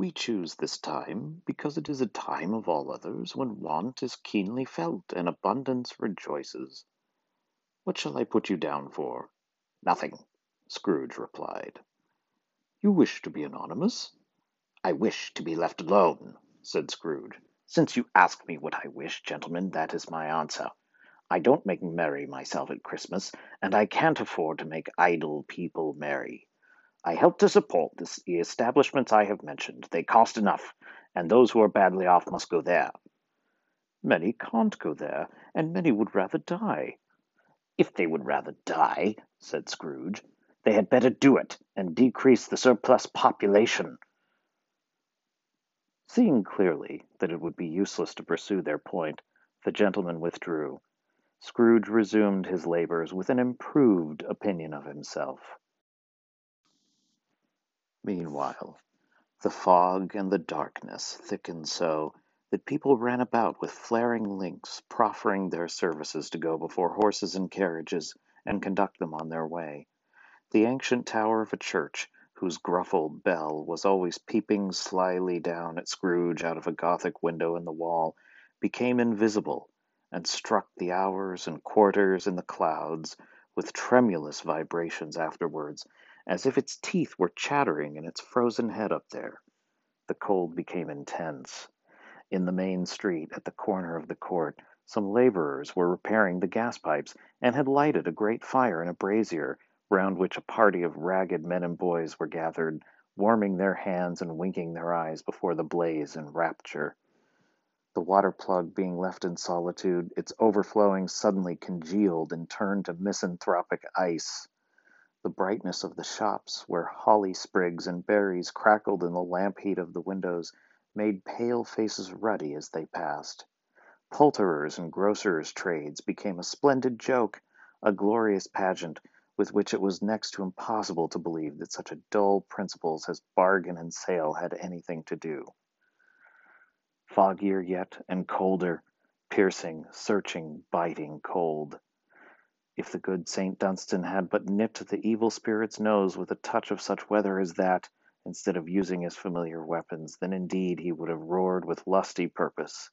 We choose this time because it is a time of all others when want is keenly felt and abundance rejoices. What shall I put you down for?" "Nothing," Scrooge replied. "You wish to be anonymous?" "I wish to be left alone," said Scrooge. "Since you ask me what I wish, gentlemen, that is my answer. I don't make merry myself at Christmas, and I can't afford to make idle people merry. I help to support the establishments I have mentioned. They cost enough, and those who are badly off must go there." "Many can't go there, and many would rather die." "If they would rather die," said Scrooge, "they had better do it, and decrease the surplus population." Seeing clearly that it would be useless to pursue their point, the gentlemen withdrew. Scrooge resumed his labors with an improved opinion of himself. Meanwhile, the fog and the darkness thickened so that people ran about with flaring links, proffering their services to go before horses and carriages and conduct them on their way. The ancient tower of a church, whose gruff old bell was always peeping slyly down at Scrooge out of a Gothic window in the wall, became invisible and struck the hours and quarters in the clouds with tremulous vibrations afterwards, as if its teeth were chattering in its frozen head up there. The cold became intense. In the main street, at the corner of the court, some laborers were repairing the gas pipes, and had lighted a great fire in a brazier, round which a party of ragged men and boys were gathered, warming their hands and winking their eyes before the blaze in rapture. The water plug being left in solitude, its overflowing suddenly congealed and turned to misanthropic ice. The brightness of the shops, where holly sprigs and berries crackled in the lamp heat of the windows, made pale faces ruddy as they passed. Poulterers' and grocers' trades became a splendid joke, a glorious pageant, with which it was next to impossible to believe that such dull principles as bargain and sale had anything to do foggier yet, and colder, piercing, searching, biting cold. If the good St. Dunstan had but nipped the evil spirit's nose with a touch of such weather as that, instead of using his familiar weapons, then indeed he would have roared with lusty purpose.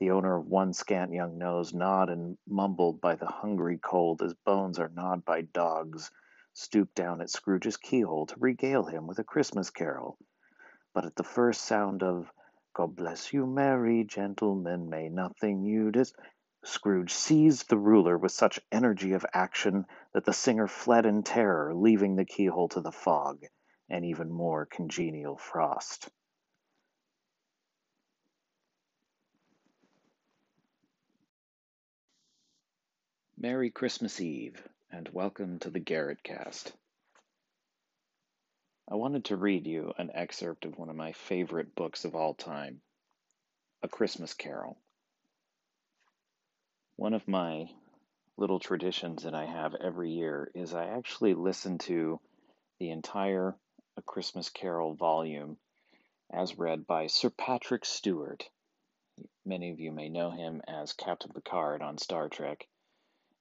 The owner of one scant young nose, gnawed and mumbled by the hungry cold as bones are gnawed by dogs, stooped down at Scrooge's keyhole to regale him with a Christmas carol. But at the first sound of God bless you, merry gentlemen, may nothing you dis... Scrooge seized the ruler with such energy of action that the singer fled in terror, leaving the keyhole to the fog and even more congenial frost. Merry Christmas Eve, and welcome to the Garrett Cast. I wanted to read you an excerpt of one of my favorite books of all time, A Christmas Carol. One of my little traditions that I have every year is I actually listen to the entire A Christmas Carol volume as read by Sir Patrick Stewart. Many of you may know him as Captain Picard on Star Trek.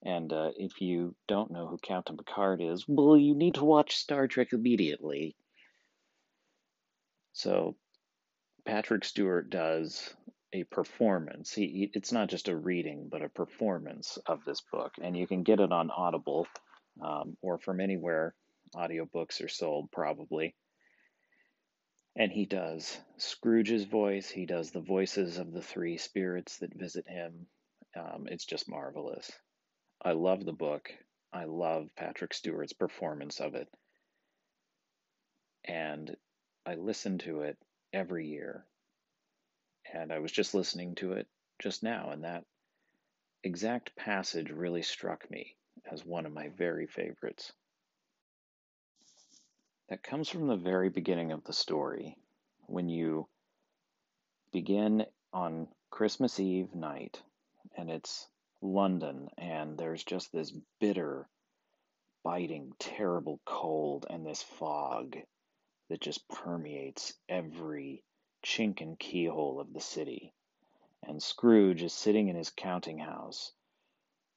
And uh, if you don't know who Captain Picard is, well, you need to watch Star Trek immediately. So Patrick Stewart does a performance. He, it's not just a reading, but a performance of this book, and you can get it on Audible um, or from anywhere audiobooks are sold, probably. And he does Scrooge's voice. He does the voices of the three spirits that visit him. Um, it's just marvelous. I love the book. I love Patrick Stewart's performance of it. And I listen to it every year. And I was just listening to it just now, and that exact passage really struck me as one of my very favorites. That comes from the very beginning of the story, when you begin on Christmas Eve night, and it's London, and there's just this bitter, biting, terrible cold and this fog that just permeates every chink and keyhole of the city. And Scrooge is sitting in his counting house,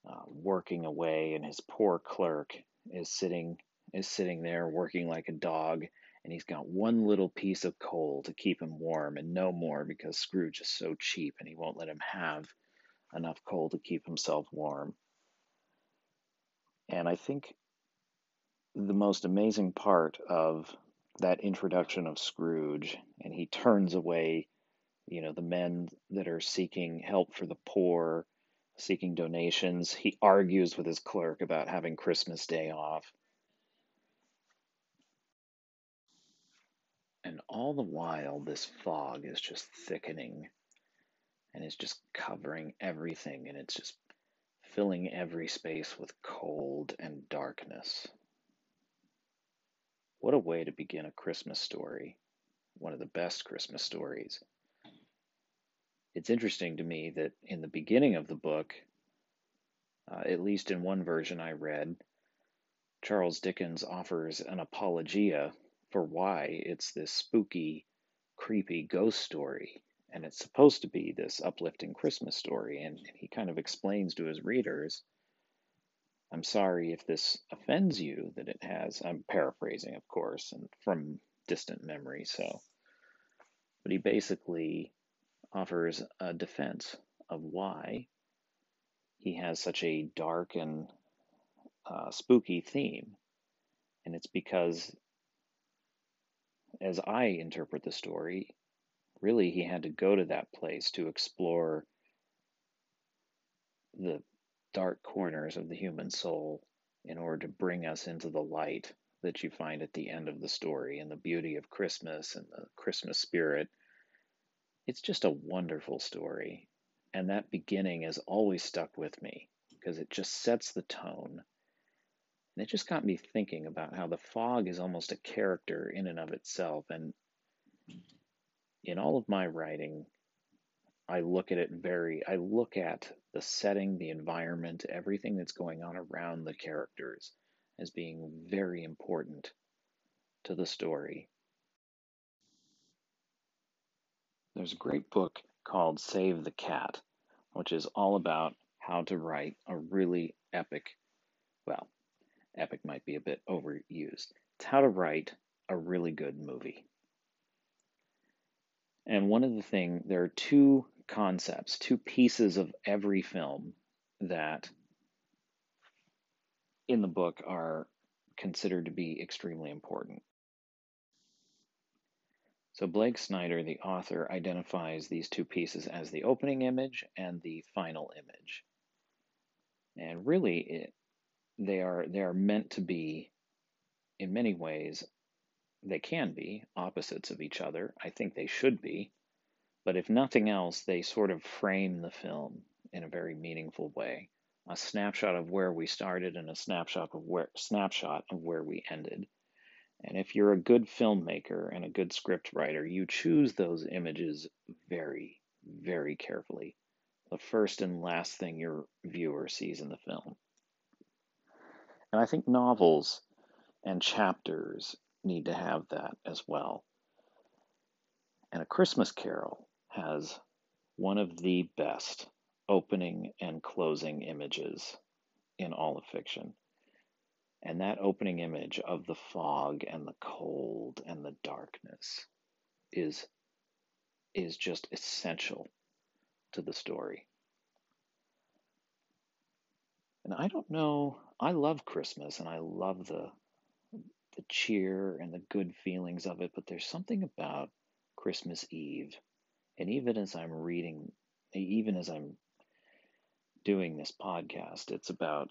uh, working away, and his poor clerk is sitting is sitting there working like a dog, and he's got one little piece of coal to keep him warm and no more because Scrooge is so cheap and he won't let him have enough coal to keep himself warm. And I think the most amazing part of that introduction of Scrooge, and he turns away, you know, the men that are seeking help for the poor, seeking donations. He argues with his clerk about having Christmas Day off. And all the while, this fog is just thickening and is just covering everything, and it's just filling every space with cold and darkness. What a way to begin a Christmas story, one of the best Christmas stories. It's interesting to me that in the beginning of the book, uh, at least in one version I read, Charles Dickens offers an apologia for why it's this spooky, creepy ghost story. And it's supposed to be this uplifting Christmas story. And he kind of explains to his readers I'm sorry if this offends you that it has. I'm paraphrasing, of course, and from distant memory. So, but he basically offers a defense of why he has such a dark and uh, spooky theme. And it's because as I interpret the story, really he had to go to that place to explore the dark corners of the human soul in order to bring us into the light that you find at the end of the story and the beauty of Christmas and the Christmas spirit. It's just a wonderful story. And that beginning has always stuck with me because it just sets the tone and it just got me thinking about how the fog is almost a character in and of itself. And in all of my writing, I look at it very, I look at the setting, the environment, everything that's going on around the characters as being very important to the story. There's a great book called Save the Cat, which is all about how to write a really epic, well, epic might be a bit overused. It's how to write a really good movie. And one of the things, there are two concepts, two pieces of every film that in the book are considered to be extremely important. So Blake Snyder, the author, identifies these two pieces as the opening image and the final image. And really, it, they are they are meant to be in many ways they can be opposites of each other i think they should be but if nothing else they sort of frame the film in a very meaningful way a snapshot of where we started and a snapshot of where snapshot of where we ended. And if you're a good filmmaker and a good script writer you choose those images very very carefully. The first and last thing your viewer sees in the film. And I think novels and chapters need to have that as well. And A Christmas Carol has one of the best opening and closing images in all of fiction. And that opening image of the fog and the cold and the darkness is is just essential to the story. And I don't know, I love Christmas and I love the the cheer and the good feelings of it, but there's something about Christmas Eve. And even as I'm reading, even as I'm doing this podcast, it's about,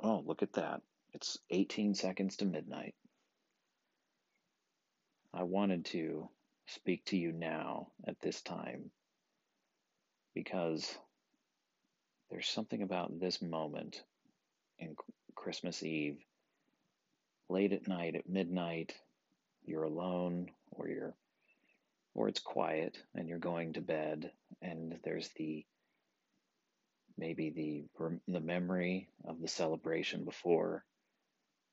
oh, look at that. It's 18 seconds to midnight. I wanted to speak to you now at this time because there's something about this moment in Christmas Eve, late at night, at midnight, you're alone or you're or it's quiet and you're going to bed and there's the maybe the the memory of the celebration before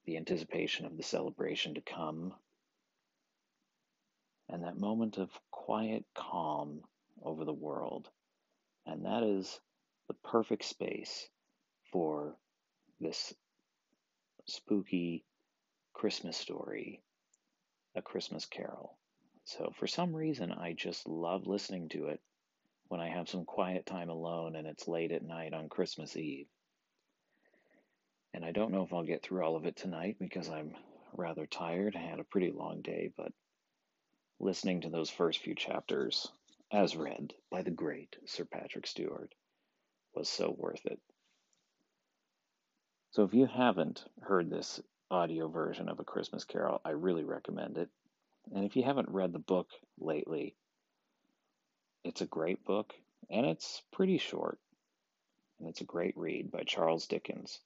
the anticipation of the celebration to come and that moment of quiet calm over the world and that is the perfect space for this spooky Christmas Story, A Christmas Carol. So for some reason, I just love listening to it when I have some quiet time alone and it's late at night on Christmas Eve. And I don't know if I'll get through all of it tonight because I'm rather tired. I had a pretty long day, but listening to those first few chapters, as read by the great Sir Patrick Stewart, was so worth it. So if you haven't heard this audio version of A Christmas Carol, I really recommend it. And if you haven't read the book lately, it's a great book and it's pretty short. And it's a great read by Charles Dickens,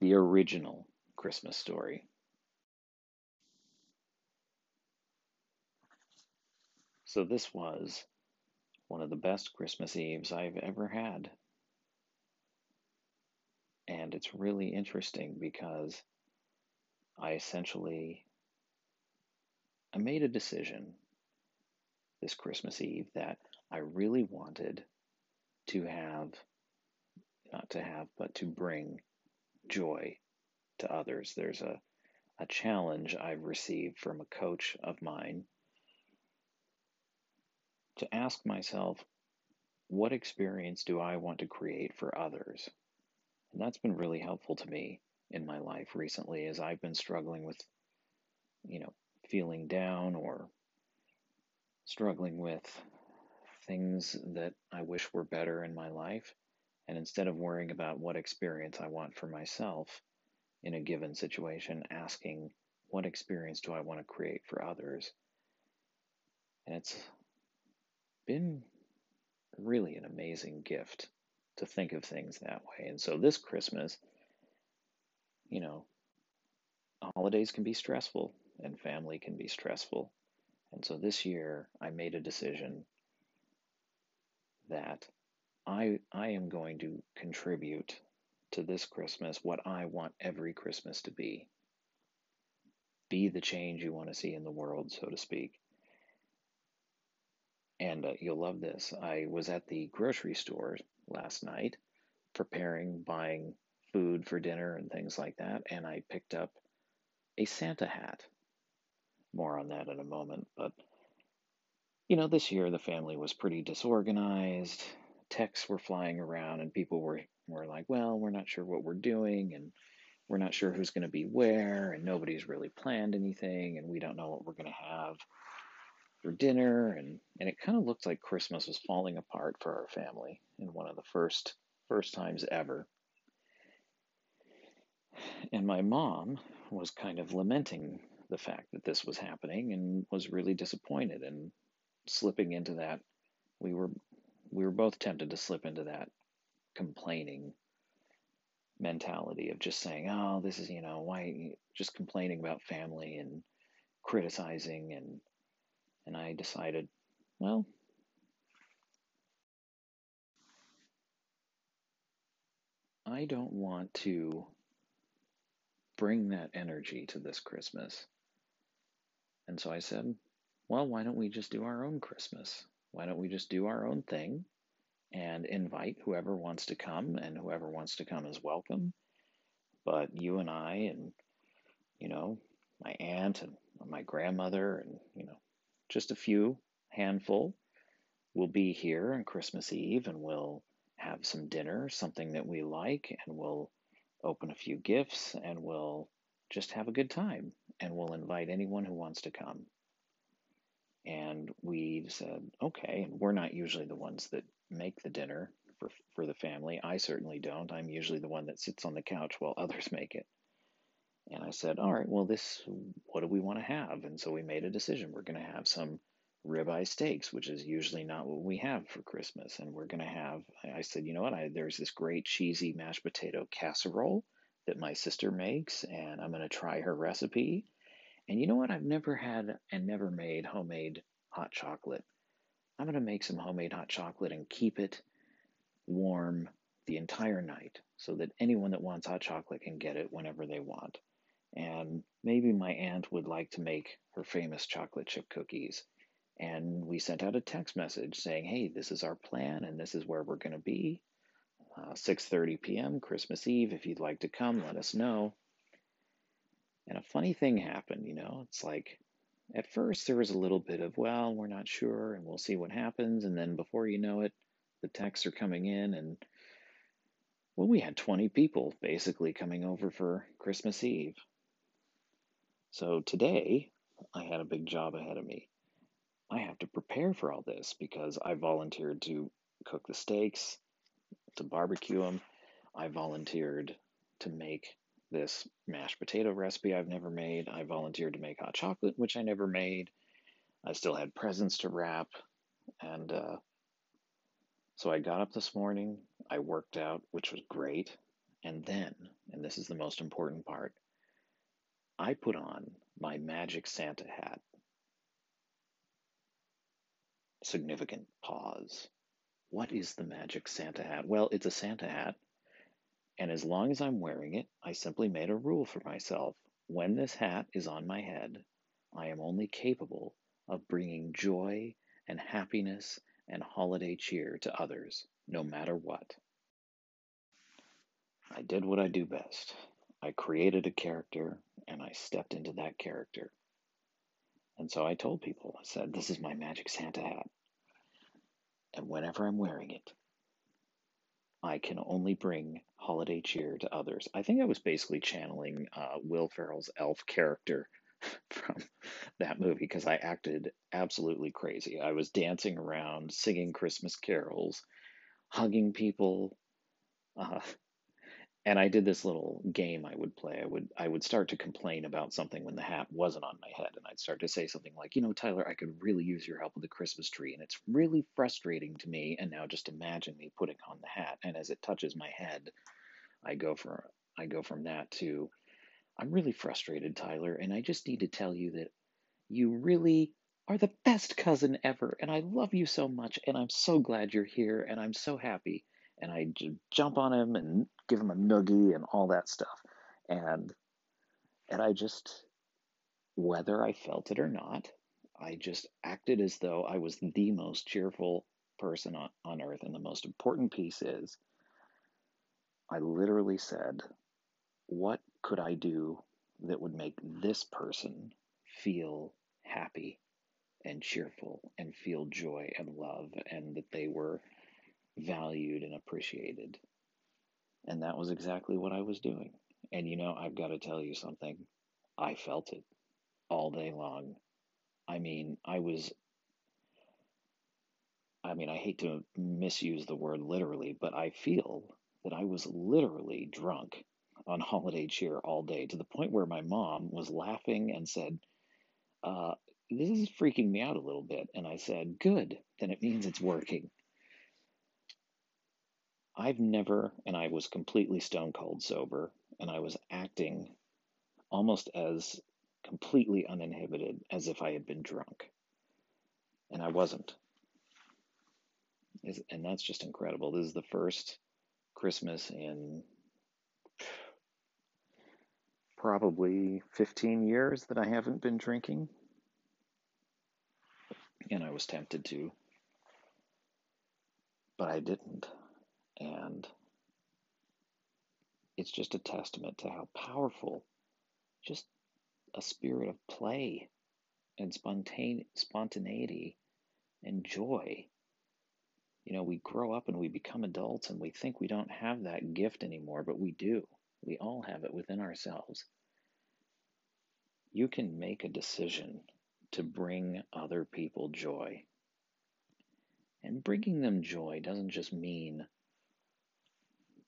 the original Christmas story. So this was one of the best Christmas Eves I've ever had. And it's really interesting because I essentially I made a decision this Christmas Eve that I really wanted to have not to have but to bring joy to others. There's a a challenge I've received from a coach of mine to ask myself what experience do I want to create for others? And that's been really helpful to me in my life recently as I've been struggling with, you know, feeling down or struggling with things that I wish were better in my life. And instead of worrying about what experience I want for myself in a given situation, asking what experience do I want to create for others? And it's been really an amazing gift to think of things that way. And so this Christmas, you know, holidays can be stressful and family can be stressful. And so this year I made a decision that I I am going to contribute to this Christmas what I want every Christmas to be. Be the change you want to see in the world, so to speak. And uh, you'll love this. I was at the grocery store last night preparing, buying food for dinner and things like that, and I picked up a Santa hat. More on that in a moment, but you know, this year the family was pretty disorganized. Texts were flying around, and people were, were like, well, we're not sure what we're doing, and we're not sure who's going to be where, and nobody's really planned anything, and we don't know what we're going to have for dinner and and it kind of looked like Christmas was falling apart for our family in one of the first first times ever. And my mom was kind of lamenting the fact that this was happening and was really disappointed and slipping into that we were we were both tempted to slip into that complaining mentality of just saying, "Oh, this is, you know, why just complaining about family and criticizing and and I decided, well, I don't want to bring that energy to this Christmas. And so I said, well, why don't we just do our own Christmas? Why don't we just do our own thing and invite whoever wants to come, and whoever wants to come is welcome. But you and I, and, you know, my aunt and my grandmother, and, you know, just a few handful will be here on Christmas Eve and we'll have some dinner, something that we like, and we'll open a few gifts and we'll just have a good time and we'll invite anyone who wants to come. And we said, okay, and we're not usually the ones that make the dinner for, for the family. I certainly don't. I'm usually the one that sits on the couch while others make it. And I said, all right, well, this, what do we want to have? And so we made a decision. We're going to have some ribeye steaks, which is usually not what we have for Christmas. And we're going to have, I said, you know what? I, there's this great cheesy mashed potato casserole that my sister makes, and I'm going to try her recipe. And you know what? I've never had and never made homemade hot chocolate. I'm going to make some homemade hot chocolate and keep it warm the entire night so that anyone that wants hot chocolate can get it whenever they want and maybe my aunt would like to make her famous chocolate chip cookies. And we sent out a text message saying, "Hey, this is our plan, and this is where we're going to be. Uh, 6:30 p.m. Christmas Eve. If you'd like to come, let us know." And a funny thing happened, you know, it's like at first there was a little bit of, well, we're not sure and we'll see what happens. And then before you know it, the texts are coming in and well, we had 20 people basically coming over for Christmas Eve. So today I had a big job ahead of me. I have to prepare for all this because I volunteered to cook the steaks, to barbecue them. I volunteered to make this mashed potato recipe I've never made. I volunteered to make hot chocolate, which I never made. I still had presents to wrap. And uh, so I got up this morning, I worked out, which was great. And then, and this is the most important part, I put on my magic Santa hat. Significant pause. What is the magic Santa hat? Well, it's a Santa hat and as long as I'm wearing it, I simply made a rule for myself. When this hat is on my head, I am only capable of bringing joy and happiness and holiday cheer to others, no matter what. I did what I do best. I created a character and I stepped into that character. And so I told people, I said, this is my magic Santa hat. And whenever I'm wearing it, I can only bring holiday cheer to others. I think I was basically channeling uh, Will Ferrell's elf character from that movie because I acted absolutely crazy. I was dancing around, singing Christmas carols, hugging people, uh, and I did this little game I would play. I would I would start to complain about something when the hat wasn't on my head, and I'd start to say something like, you know, Tyler, I could really use your help with the Christmas tree, and it's really frustrating to me. And now just imagine me putting on the hat, and as it touches my head, I go for I go from that to I'm really frustrated, Tyler, and I just need to tell you that you really are the best cousin ever, and I love you so much, and I'm so glad you're here, and I'm so happy and I jump on him and give him a noogie and all that stuff. And and I just whether I felt it or not, I just acted as though I was the most cheerful person on, on earth. And the most important piece is I literally said, What could I do that would make this person feel happy and cheerful and feel joy and love and that they were valued and appreciated. And that was exactly what I was doing. And you know, I've got to tell you something. I felt it all day long. I mean, I was, I mean, I hate to misuse the word literally, but I feel that I was literally drunk on holiday cheer all day to the point where my mom was laughing and said, uh, This is freaking me out a little bit. And I said, Good, then it means it's working. I've never, and I was completely stone cold sober, and I was acting almost as completely uninhibited as if I had been drunk. And I wasn't. And that's just incredible. This is the first Christmas in probably 15 years that I haven't been drinking. And I was tempted to, but I didn't. And it's just a testament to how powerful just a spirit of play and spontane- spontaneity and joy. You know, we grow up and we become adults and we think we don't have that gift anymore, but we do. We all have it within ourselves. You can make a decision to bring other people joy. And bringing them joy doesn't just mean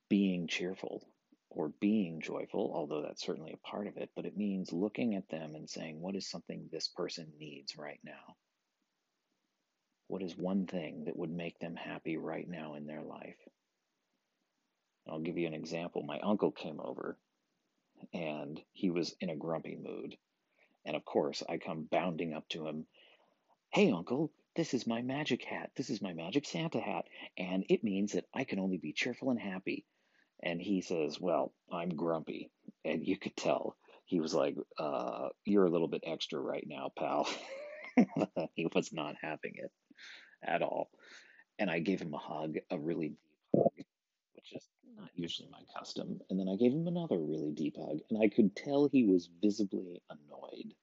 being cheerful or being joyful, although that's certainly a part of it, but it means looking at them and saying, what is something this person needs right now? What is one thing that would make them happy right now in their life? I'll give you an example. My uncle came over and he was in a grumpy mood. And of course, I come bounding up to him. Hey, uncle, this is my magic hat. This is my magic Santa hat. And it means that I can only be cheerful and happy. And he says, Well, I'm grumpy. And you could tell he was like, uh, You're a little bit extra right now, pal. he was not having it at all. And I gave him a hug, a really deep hug, which is not usually my custom. And then I gave him another really deep hug, and I could tell he was visibly annoyed.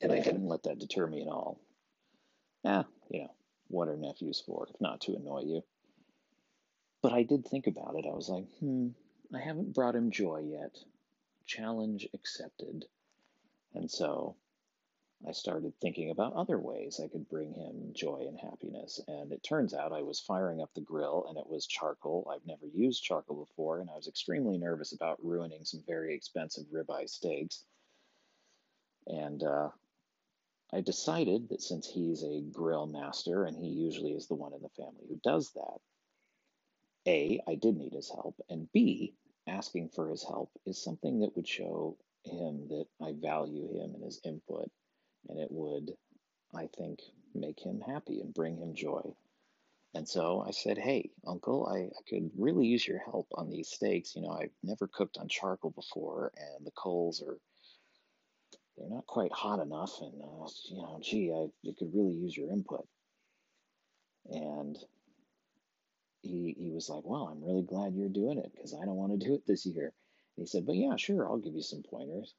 And I didn't let that deter me at all. Yeah, you know, what are nephews for if not to annoy you? But I did think about it. I was like, hmm, I haven't brought him joy yet. Challenge accepted. And so I started thinking about other ways I could bring him joy and happiness. And it turns out I was firing up the grill and it was charcoal. I've never used charcoal before, and I was extremely nervous about ruining some very expensive ribeye steaks. And uh, I decided that since he's a grill master and he usually is the one in the family who does that, A, I did need his help, and B, asking for his help is something that would show him that I value him and his input, and it would, I think, make him happy and bring him joy. And so I said, Hey, Uncle, I, I could really use your help on these steaks. You know, I've never cooked on charcoal before, and the coals are they're not quite hot enough, and uh, you know, gee, I, I could really use your input. And he he was like, well, I'm really glad you're doing it because I don't want to do it this year. And he said, but yeah, sure, I'll give you some pointers.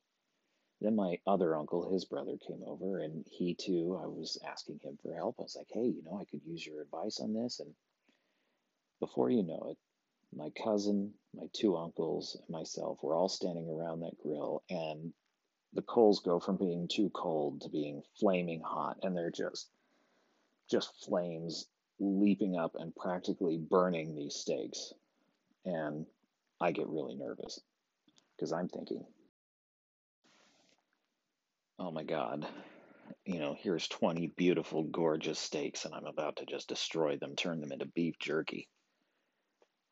Then my other uncle, his brother, came over, and he too, I was asking him for help. I was like, hey, you know, I could use your advice on this. And before you know it, my cousin, my two uncles, and myself were all standing around that grill, and the coals go from being too cold to being flaming hot, and they're just just flames leaping up and practically burning these steaks. And I get really nervous because I'm thinking, oh my God, you know, here's 20 beautiful, gorgeous steaks, and I'm about to just destroy them, turn them into beef jerky.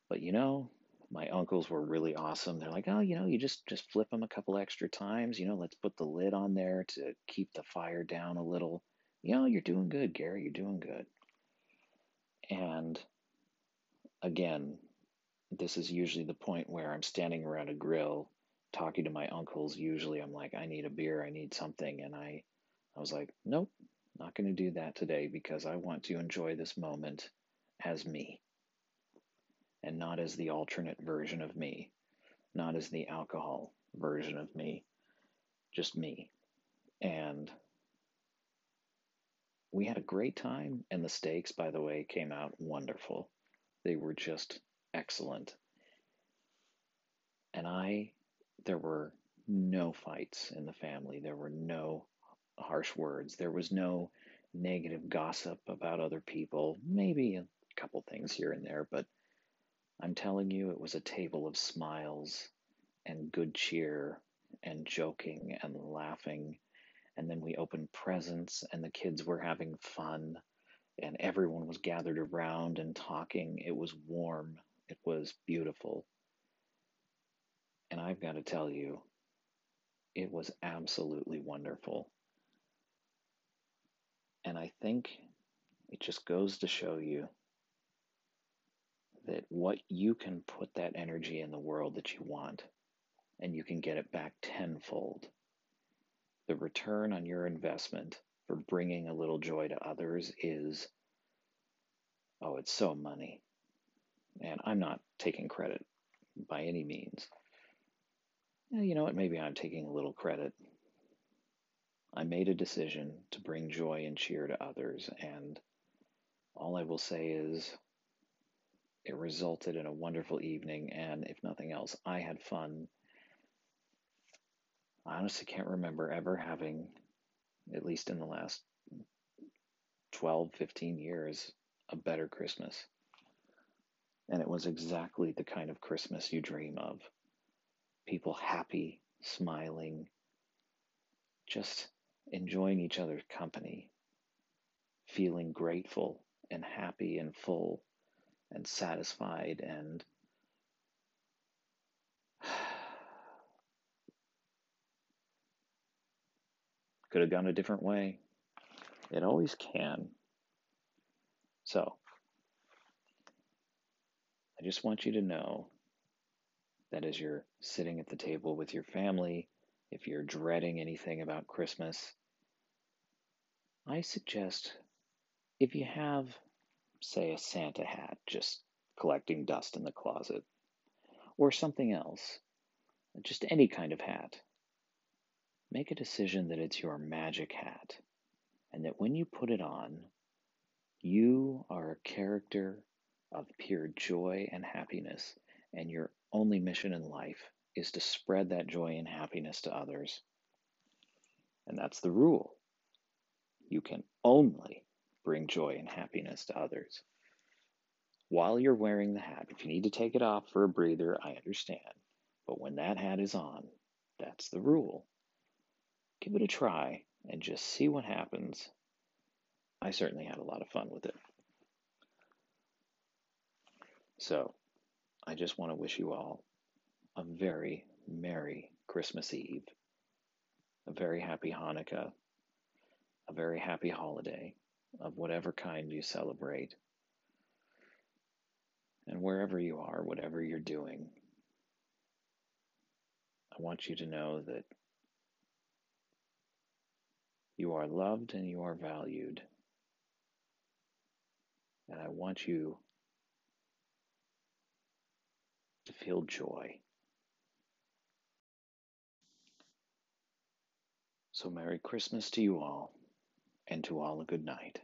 But you know, my uncles were really awesome. They're like, oh, you know, you just just flip them a couple extra times. You know, let's put the lid on there to keep the fire down a little. You know, you're doing good, Gary. You're doing good. And again, this is usually the point where I'm standing around a grill talking to my uncles. Usually, I'm like, I need a beer, I need something, and I, I was like, nope, not going to do that today because I want to enjoy this moment as me and not as the alternate version of me, not as the alcohol version of me, just me. And we had a great time, and the steaks, by the way, came out wonderful. They were just excellent. And I, there were no fights in the family. There were no harsh words. There was no negative gossip about other people. Maybe a couple things here and there, but I'm telling you, it was a table of smiles and good cheer and joking and laughing. And then we opened presents, and the kids were having fun, and everyone was gathered around and talking. It was warm, it was beautiful. And I've got to tell you, it was absolutely wonderful. And I think it just goes to show you that what you can put that energy in the world that you want and you can get it back tenfold. The return on your investment for bringing a little joy to others is, oh, it's so money. And I'm not taking credit by any means. You know what? Maybe I'm taking a little credit. I made a decision to bring joy and cheer to others, and all I will say is it resulted in a wonderful evening, and if nothing else, I had fun. I honestly can't remember ever having, at least in the last 12, 15 years, a better Christmas. And it was exactly the kind of Christmas you dream of. People happy, smiling, just enjoying each other's company, feeling grateful and happy and full and satisfied and could have gone a different way. It always can. So, I just want you to know that as you're sitting at the table with your family, if you're dreading anything about Christmas, I suggest if you have say, a Santa hat just collecting dust in the closet, or something else, just any kind of hat. Make a decision that it's your magic hat, and that when you put it on, you are a character of pure joy and happiness, and your only mission in life is to spread that joy and happiness to others. And that's the rule. You can only bring joy and happiness to others. While you're wearing the hat, if you need to take it off for a breather, I understand. But when that hat is on, that's the rule. Give it a try and just see what happens. I certainly had a lot of fun with it. So, I just want to wish you all a very Merry Christmas Eve, a very happy Hanukkah, a very happy holiday of whatever kind you celebrate. And wherever you are, whatever you're doing, I want you to know that you are loved and you are valued. And I want you to feel joy. So, Merry Christmas to you all, and to all a good night.